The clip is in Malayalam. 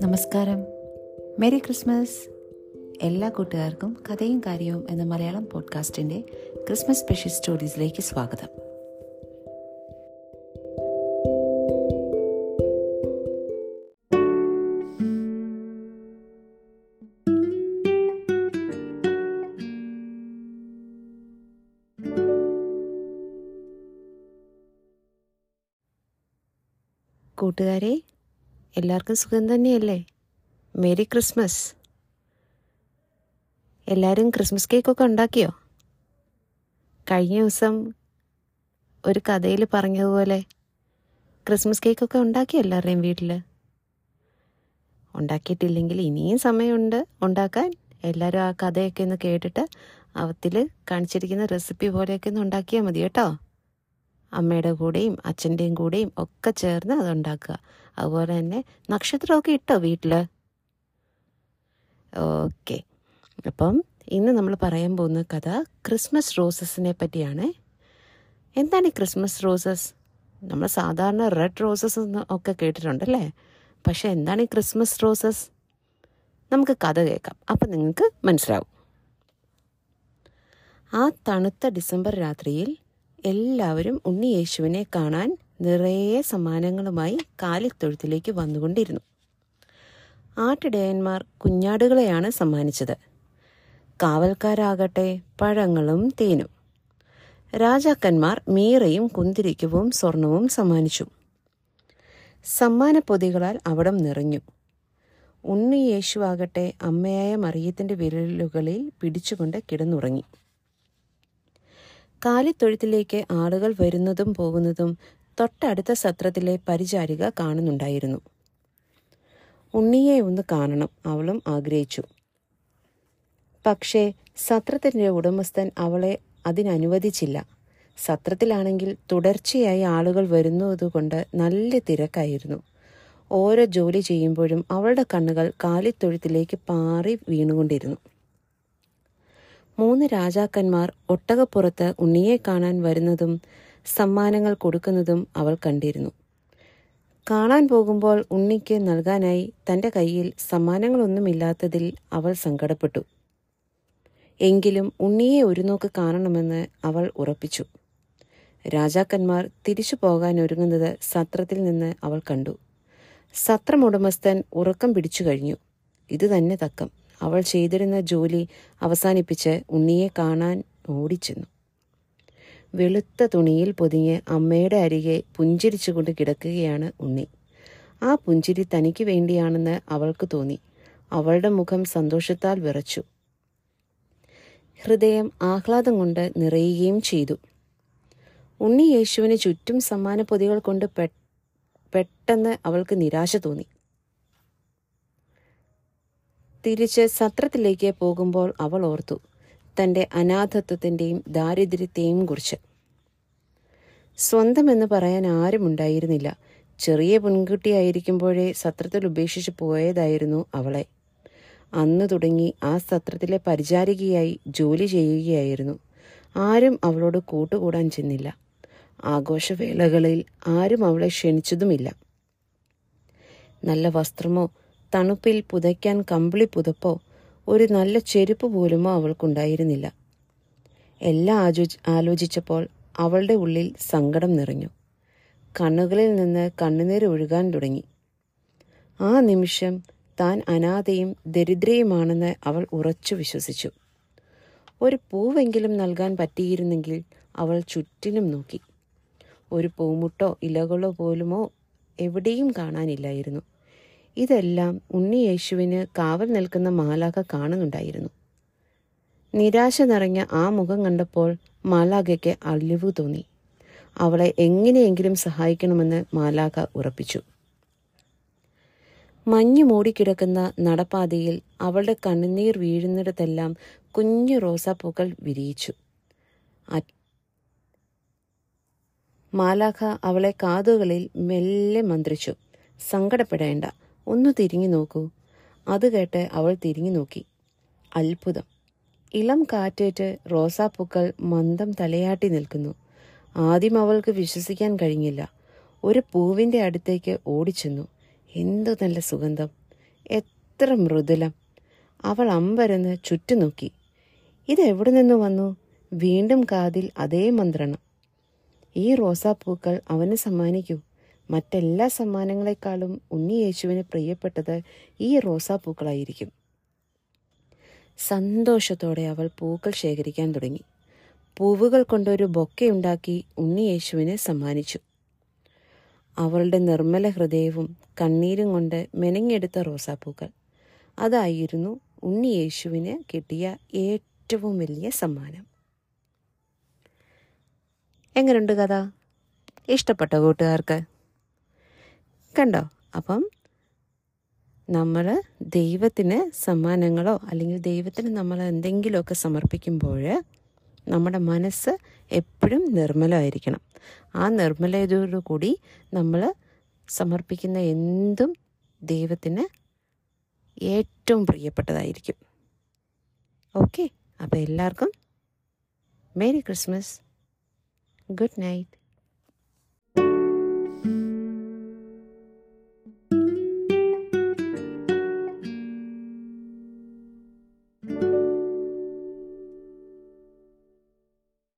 നമസ്കാരം. മേരി ക്രിസ്മസ് എല്ലാ കൂട്ടുകാർക്കും കഥയും കാര്യവും എന്ന മലയാളം പോഡ്കാസ്റ്റിന്റെ ക്രിസ്മസ് സ്പെഷ്യൽ സ്റ്റോറീസിലേക്ക് സ്വാഗതം. കൂട്ടുകാരെ എല്ലാവർക്കും സുഖം തന്നെയല്ലേ? Merry Christmas. എല്ലാവരും ക്രിസ്മസ് കേക്കൊക്കെ ഉണ്ടാക്കിയോ? കഴിഞ്ഞ ദിവസം ഒരു കഥയിൽ പറഞ്ഞതുപോലെ ക്രിസ്മസ് കേക്കൊക്കെ ഉണ്ടാക്കിയോ എല്ലാവരുടെയും വീട്ടിൽ ഉണ്ടാക്കിയിട്ടില്ലെങ്കിൽ ഇനിയും സമയമുണ്ട് ഉണ്ടാക്കാൻ. എല്ലാവരും ആ കഥയൊക്കെ ഒന്ന് കേട്ടിട്ട് അവത്തിൽ കാണിച്ചിരിക്കുന്ന റെസിപ്പി പോലെയൊക്കെ ഒന്ന് ഉണ്ടാക്കിയാൽ മതി കേട്ടോ. അമ്മയുടെ കൂടെയും അച്ഛന്റെയും കൂടെയും ഒക്കെ ചേർന്ന് അതുണ്ടാക്കുക. അതുപോലെ തന്നെ നക്ഷത്രമൊക്കെ ഇട്ടോ വീട്ടിൽ ഓക്കെ. അപ്പം ഇന്ന് നമ്മൾ പറയാൻ പോകുന്ന കഥ ക്രിസ്മസ് റോസസിനെ പറ്റിയാണ്. എന്താണ് ഈ ക്രിസ്മസ് റോസസ്? നമ്മൾ സാധാരണ റെഡ് റോസസ് ഒക്കെ കേട്ടിട്ടുണ്ടല്ലേ? പക്ഷെ എന്താണ് ഈ ക്രിസ്മസ് റോസസ്? നമുക്ക് കഥ കേൾക്കാം. അപ്പം നിങ്ങൾക്ക് മനസ്സിലാവും. ആ തണുത്ത ഡിസംബർ രാത്രിയിൽ എല്ലാവരും ഉണ്ണി യേശുവിനെ കാണാൻ നിറയെ സമ്മാനങ്ങളുമായി കാലിത്തൊഴുത്തിലേക്ക് വന്നുകൊണ്ടിരുന്നു. ആട്ടിടയന്മാർ കുഞ്ഞാടുകളെയാണ് സമ്മാനിച്ചത്. കാവൽക്കാരാകട്ടെ പഴങ്ങളും തേനും. രാജാക്കന്മാർ മീറയും കുന്തിരിക്കവും സ്വർണവും സമ്മാനിച്ചു. സമ്മാന പൊതികളാൽ അവിടം നിറഞ്ഞു. ഉണ്ണി യേശുവാകട്ടെ അമ്മയായ മറിയത്തിന്റെ വിരലുകളിൽ പിടിച്ചുകൊണ്ട് കിടന്നുറങ്ങി. കാലിത്തൊഴുത്തിലേക്ക് ആളുകൾ വരുന്നതും പോകുന്നതും തൊട്ടടുത്ത സത്രത്തിലെ പരിചാരിക കാണുന്നുണ്ടായിരുന്നു. ഉണ്ണിയെ ഒന്ന് കാണണം അവളും ആഗ്രഹിച്ചു. പക്ഷേ സത്രത്തിന്റെ ഉടമസ്ഥൻ അവളെ അതിനനുവദിച്ചില്ല. സത്രത്തിലാണെങ്കിൽ തുടർച്ചയായി ആളുകൾ വരുന്നതുകൊണ്ട് നല്ല തിരക്കായിരുന്നു. ഓരോ ജോലി ചെയ്യുമ്പോഴും അവളുടെ കണ്ണുകൾ കാലിത്തൊഴുത്തിലേക്ക് പാറി വീണുകൊണ്ടിരുന്നു. മൂന്ന് രാജാക്കന്മാർ ഒട്ടകപ്പുറത്ത് ഉണ്ണിയെ കാണാൻ വരുന്നതും സമ്മാനങ്ങൾ കൊടുക്കുന്നതും അവൾ കണ്ടിരുന്നു. കാണാൻ പോകുമ്പോൾ ഉണ്ണിക്ക് നൽകാനായി തന്റെ കയ്യിൽ സമ്മാനങ്ങളൊന്നുമില്ലാത്തതിൽ അവൾ സങ്കടപ്പെട്ടു. എങ്കിലും ഉണ്ണിയെ ഒരു നോക്ക് കാണണമെന്ന് അവൾ ഉറപ്പിച്ചു. രാജാക്കന്മാർ തിരിച്ചു പോകാൻ ഒരുങ്ങുന്നത് സത്രത്തിൽ നിന്ന് അവൾ കണ്ടു. സത്രമുടമസ്ഥൻ ഉറക്കം പിടിച്ചു കഴിഞ്ഞു. ഇത് തന്നെ തക്കം. അവൾ ചെയ്തിരുന്ന ജോലി അവസാനിപ്പിച്ച് ഉണ്ണിയെ കാണാൻ ഓടിച്ചെന്നു. വെളുത്ത തുണിയിൽ പൊതിഞ്ഞ് അമ്മയുടെ അരികെ പുഞ്ചിരിച്ചുകൊണ്ട് കിടക്കുകയാണ് ഉണ്ണി. ആ പുഞ്ചിരി തനിക്ക് വേണ്ടിയാണെന്ന് അവൾക്ക് തോന്നി. അവളുടെ മുഖം സന്തോഷത്താൽ വിറച്ചു. ഹൃദയം ആഹ്ലാദം കൊണ്ട് നിറയുകയും ചെയ്തു. ഉണ്ണി യേശുവിന് ചുറ്റും സമ്മാന പൊതികൾ കൊണ്ട് പെട്ടെന്ന് അവൾക്ക് നിരാശ തോന്നി. തിരിച്ച് സത്രത്തിലേക്ക് പോകുമ്പോൾ അവൾ ഓർത്തു തന്റെ അനാഥത്വത്തിന്റെയും ദാരിദ്ര്യത്തെയും കുറിച്ച്. സ്വന്തമെന്ന് പറയാൻ ആരുമുണ്ടായിരുന്നില്ല ചെറിയ പെൺകുട്ടിയായിരിക്കുമ്പോഴേ സത്രത്തിൽ ഉപേക്ഷിച്ച് പോയതായിരുന്നു അവളെ. അന്ന് തുടങ്ങി ആ സത്രത്തിലെ പരിചാരികയായി ജോലി ചെയ്യുകയായിരുന്നു. ആരും അവളോട് കൂട്ടുകൂടാൻ ചെന്നില്ല. ആഘോഷവേളകളിൽ ആരും അവളെ ക്ഷണിച്ചതുമില്ല. നല്ല വസ്ത്രമോ തണുപ്പിൽ പുതയ്ക്കാൻ കമ്പിളി പുതപ്പോ ഒരു നല്ല ചെരുപ്പ് പോലുമോ അവൾക്കുണ്ടായിരുന്നില്ല. എല്ലാം ആചോ ആലോചിച്ചപ്പോൾ അവളുടെ ഉള്ളിൽ സങ്കടം നിറഞ്ഞു. കണ്ണുകളിൽ നിന്ന് കണ്ണുനീർ ഒഴുകാൻ തുടങ്ങി. ആ നിമിഷം താൻ അനാഥയും ദരിദ്രയുമാണെന്ന് അവൾ ഉറച്ചു വിശ്വസിച്ചു. ഒരു പൂവെങ്കിലും നൽകാൻ പറ്റിയിരുന്നെങ്കിൽ അവൾ ചുറ്റിനും നോക്കി. ഒരു പൂമുട്ടോ ഇലകളോ പോലുമോ എവിടെയും കാണാനില്ലായിരുന്നു. ഇതെല്ലാം ഉണ്ണി യേശുവിന് കാവൽ നിൽക്കുന്ന മാലാഖ കാണുന്നുണ്ടായിരുന്നു. നിരാശ നിറഞ്ഞ ആ മുഖം കണ്ടപ്പോൾ മാലാഖയ്ക്ക് അലിവ് തോന്നി. അവളെ എങ്ങനെയെങ്കിലും സഹായിക്കണമെന്ന് മാലാഖ ഉറപ്പിച്ചു. മഞ്ഞു മൂടിക്കിടക്കുന്ന നടപ്പാതയിൽ അവളുടെ കണ്ണുനീർ വീഴുന്നിടത്തെല്ലാം കുഞ്ഞു റോസാപ്പൂക്കൾ വിരിയിച്ചു. മാലാഖ അവളെ കാതുകളിൽ മെല്ലെ മന്ത്രിച്ചു. സങ്കടപ്പെടേണ്ട. ഒന്ന് തിരിഞ്ഞു നോക്കൂ. അത് കേട്ട് അവൾ തിരിഞ്ഞു നോക്കി. അത്ഭുതം. ഇളം കാറ്റേറ്റ് റോസാപ്പൂക്കൾ മന്ദം തലയാട്ടി നിൽക്കുന്നു. ആദ്യം അവൾക്ക് വിശ്വസിക്കാൻ കഴിഞ്ഞില്ല. ഒരു പൂവിന്റെ അടുത്തേക്ക് ഓടിച്ചെന്നു. എന്തു നല്ല സുഗന്ധം. എത്ര മൃദുലം. അവൾ അമ്പരന്ന് ചുറ്റു നോക്കി. ഇതെവിടെ നിന്ന് വന്നു? വീണ്ടും കാതിൽ അതേ മന്ത്രണം. ഈ റോസാപ്പൂക്കൾ അവന് സമ്മാനിക്കൂ. മറ്റെല്ലാ സമ്മാനങ്ങളെക്കാളും ഉണ്ണി യേശുവിന് പ്രിയപ്പെട്ടത് ഈ റോസാപ്പൂക്കളായിരിക്കും. സന്തോഷത്തോടെ അവൾ പൂക്കൾ ശേഖരിക്കാൻ തുടങ്ങി. പൂവുകൾ കൊണ്ടൊരു ബൊക്കെ ഉണ്ടാക്കി ഉണ്ണി യേശുവിനെ സമ്മാനിച്ചു. അവളുടെ നിർമ്മല ഹൃദയവും കണ്ണീരും കൊണ്ട് മെനഞ്ഞെടുത്ത റോസാപ്പൂക്കൾ. അതായിരുന്നു ഉണ്ണി യേശുവിന് കിട്ടിയ ഏറ്റവും വലിയ സമ്മാനം. എങ്ങനെയുണ്ട് കഥ? ഇഷ്ടപ്പെട്ട കൂട്ടുകാർക്ക് കണ്ടോ? അപ്പം നമ്മൾ ദൈവത്തിന് സമ്മാനങ്ങളോ അല്ലെങ്കിൽ ദൈവത്തിന് നമ്മൾ എന്തെങ്കിലുമൊക്കെ സമർപ്പിക്കുമ്പോൾ നമ്മുടെ മനസ്സ് എപ്പോഴും നിർമ്മലമായിരിക്കണം. ആ നിർമ്മലതയോടുകൂടി നമ്മൾ സമർപ്പിക്കുന്ന എന്തും ദൈവത്തിന് ഏറ്റവും പ്രിയപ്പെട്ടതായിരിക്കും. ഓക്കെ? അപ്പോൾ എല്ലാവർക്കും മേരി ക്രിസ്മസ്. Good night.